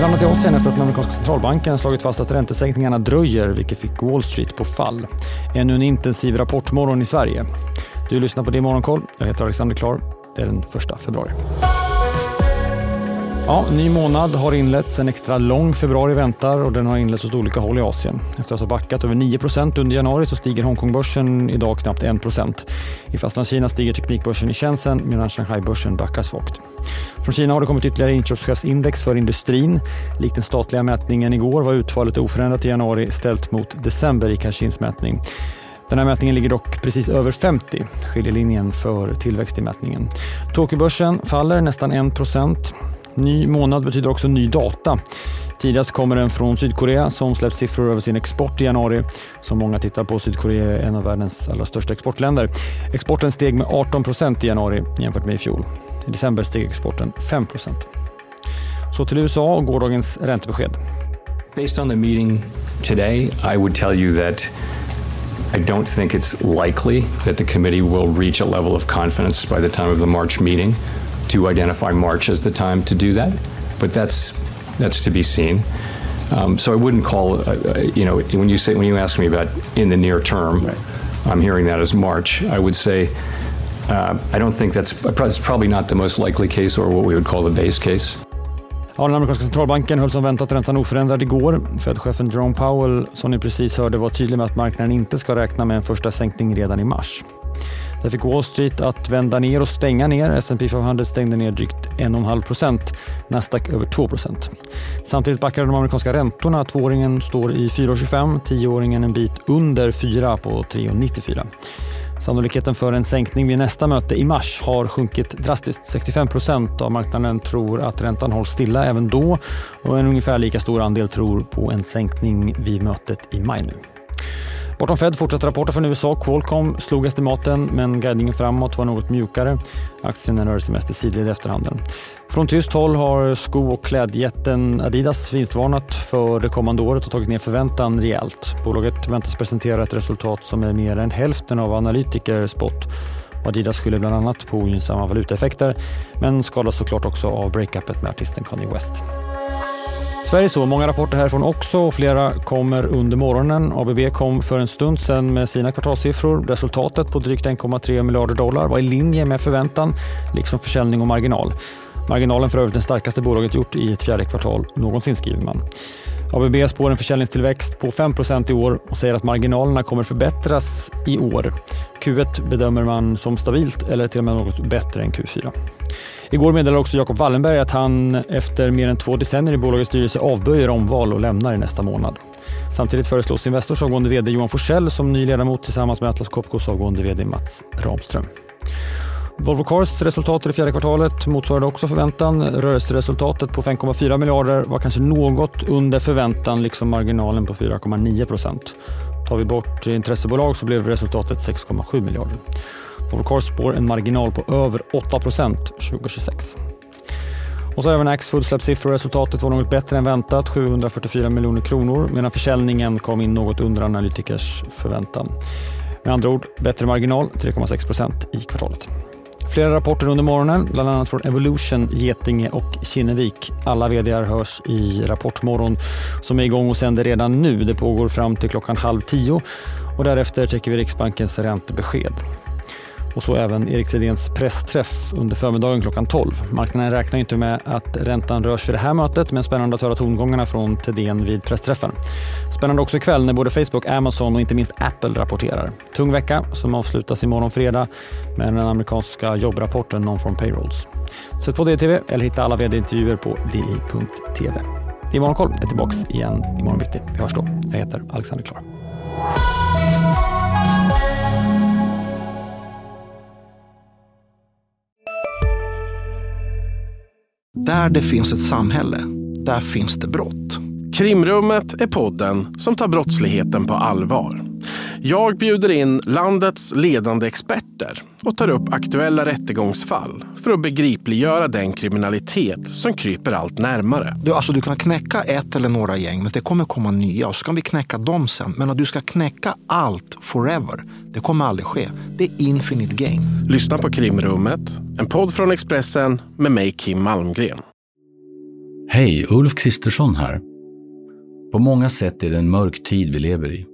Landat i Asien efter att den amerikanska centralbanken slagit fast att räntesänkningarna dröjer, vilket fick Wall Street på fall. Ännu en intensiv rapportmorgon i Sverige. Du lyssnar på det Morgonkoll. Jag heter Alexander Klar. Det är den 1 februari. Ja, ny månad har inletts. En extra lång februari väntar och den har inletts åt olika håll i Asien. Efter att ha backat över 9% under januari så stiger Hongkongbörsen idag knappt 1% I Fastlandskina stiger teknikbörsen i Shenzhen medan Shanghai-börsen backar svagt. Från Kina har det kommit ytterligare inköpschefsindex för industrin. Likt den statliga mätningen igår var utfallet oförändrat i januari ställt mot december i Cashins mätning. Den här mätningen ligger dock precis över 50, skiljelinjen för tillväxt i mätningen. Tokyobörsen faller nästan 1% Ny månad betyder också ny data. Tidigast kommer den från Sydkorea som släppt siffror över sin export i januari. Som många tittar på, Sydkorea är en av världens allra största exportländer. Exporten steg med 18% i januari jämfört med i fjol. I december steg exporten 5 Så till USA och gårdagens räntebesked. Based on the meeting today, I would tell you that I don't think it's likely that the committee will reach a level of confidence by the time of the March meeting to identify March as the time to do that, but that's that's to be seen. Um, so I wouldn't call, uh, uh, you know, when you say when you ask me about in the near term, right. I'm hearing that as March. I would say uh, I don't think that's, that's probably not the most likely case or what we would call the base case. Ja, den amerikanska centralbanken höll som väntat räntan oförändrad igår. Fed-chefen Jerome Powell, som ni precis hörde, var tydlig med att marknaden inte ska räkna med en första sänkning redan i mars. Det fick Wall Street att vända ner och stänga ner. S&P 500 stängde ner drygt 1,5 procent. Nasdaq över 2 procent. Samtidigt backade de amerikanska räntorna. Tvååringen står i 4,25, tioåringen en bit under 4 på 3,94. Sannolikheten för en sänkning vid nästa möte i mars har sjunkit drastiskt. 65 procent av marknaden tror att räntan hålls stilla även då och en ungefär lika stor andel tror på en sänkning vid mötet i maj nu. Bortom Fed fortsätter rapporter från USA. Qualcomm slog estimaten, men guidningen framåt var något mjukare. Aktien rör sig mest i sidled efterhandeln. Från tyskt håll har sko och klädjätten Adidas vinstvarnat för det kommande året och tagit ner förväntan rejält. Bolaget väntas presentera ett resultat som är mer än hälften av analytiker spott. Adidas skyller bland annat på ogynnsamma valutaeffekter men skadas såklart också av breakupet med artisten Kanye West. Sverige så. Många rapporter härifrån också och flera kommer under morgonen. ABB kom för en stund sedan med sina kvartalssiffror. Resultatet på drygt 1,3 miljarder dollar var i linje med förväntan, liksom försäljning och marginal. Marginalen för övrigt den starkaste bolaget gjort i ett fjärde kvartal någonsin skriver man. ABB spår en försäljningstillväxt på 5% i år och säger att marginalerna kommer förbättras i år. Q1 bedömer man som stabilt eller till och med något bättre än Q4. Igår meddelade också Jacob Wallenberg att han efter mer än två decennier i bolagets styrelse avböjer omval och lämnar i nästa månad. Samtidigt föreslås Investors avgående VD Johan Forsell som ny ledamot tillsammans med Atlas Copcos avgående VD Mats Ramström. Volvo Cars resultat i det fjärde kvartalet motsvarade också förväntan. Rörelseresultatet på 5,4 miljarder var kanske något under förväntan liksom marginalen på 4,9 procent. Tar vi bort intressebolag så blev resultatet 6,7 miljarder. Volvo Cars spår en marginal på över 8% 2026. Och så även Axfood släppt siffror. Resultatet var något bättre än väntat, 744 miljoner kronor, medan försäljningen kom in något under analytikers förväntan. Med andra ord, bättre marginal, 3,6% i kvartalet. Flera rapporter under morgonen, bland annat från Evolution, Getinge och Kinnevik. Alla vd hörs i Rapportmorgon som är igång och sänder redan nu. Det pågår fram till klockan halv tio och därefter täcker vi Riksbankens räntebesked. Och så även Erik Thedéens pressträff under förmiddagen klockan 12. Marknaden räknar inte med att räntan rörs vid det här mötet men spännande att höra tongångarna från Thedéen vid pressträffen. Spännande också ikväll när både Facebook, Amazon och inte minst Apple rapporterar. Tung vecka som avslutas imorgon fredag med den amerikanska jobbrapporten Non-From Payrolls. Sätt på DTV eller hitta alla vd-intervjuer på di.tv. Det är Morgonkoll är tillbaka igen imorgon bitti. Vi hörs då. Jag heter Alexander Klar. Där det finns ett samhälle, där finns det brott. Krimrummet är podden som tar brottsligheten på allvar. Jag bjuder in landets ledande experter och tar upp aktuella rättegångsfall för att begripliggöra den kriminalitet som kryper allt närmare. Du, alltså, du kan knäcka ett eller några gäng, men det kommer komma nya och så kan vi knäcka dem sen. Men att du ska knäcka allt forever, det kommer aldrig ske. Det är infinite gain. Lyssna på Krimrummet, en podd från Expressen med mig Kim Malmgren. Hej, Ulf Kristersson här. På många sätt är det en mörk tid vi lever i.